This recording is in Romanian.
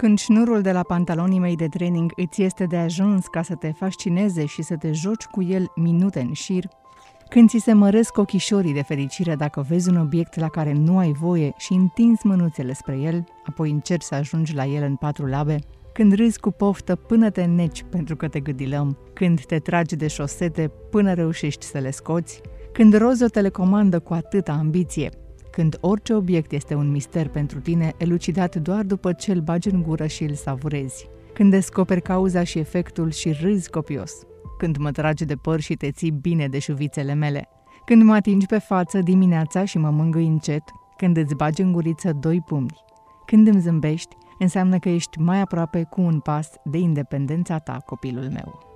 Când șnurul de la pantalonii mei de training îți este de ajuns ca să te fascineze și să te joci cu el minute în șir, când ți se măresc ochișorii de fericire dacă vezi un obiect la care nu ai voie și întinzi mânuțele spre el, apoi încerci să ajungi la el în patru labe, când râzi cu poftă până te neci pentru că te gâdilăm, când te tragi de șosete până reușești să le scoți, când rozi o telecomandă cu atâta ambiție, când orice obiect este un mister pentru tine, elucidat doar după ce îl bagi în gură și îl savurezi, când descoperi cauza și efectul și râzi copios, când mă tragi de păr și te ții bine de șuvițele mele, când mă atingi pe față dimineața și mă mângâi încet, când îți bagi în guriță doi pumni, când îmi zâmbești, înseamnă că ești mai aproape cu un pas de independența ta, copilul meu.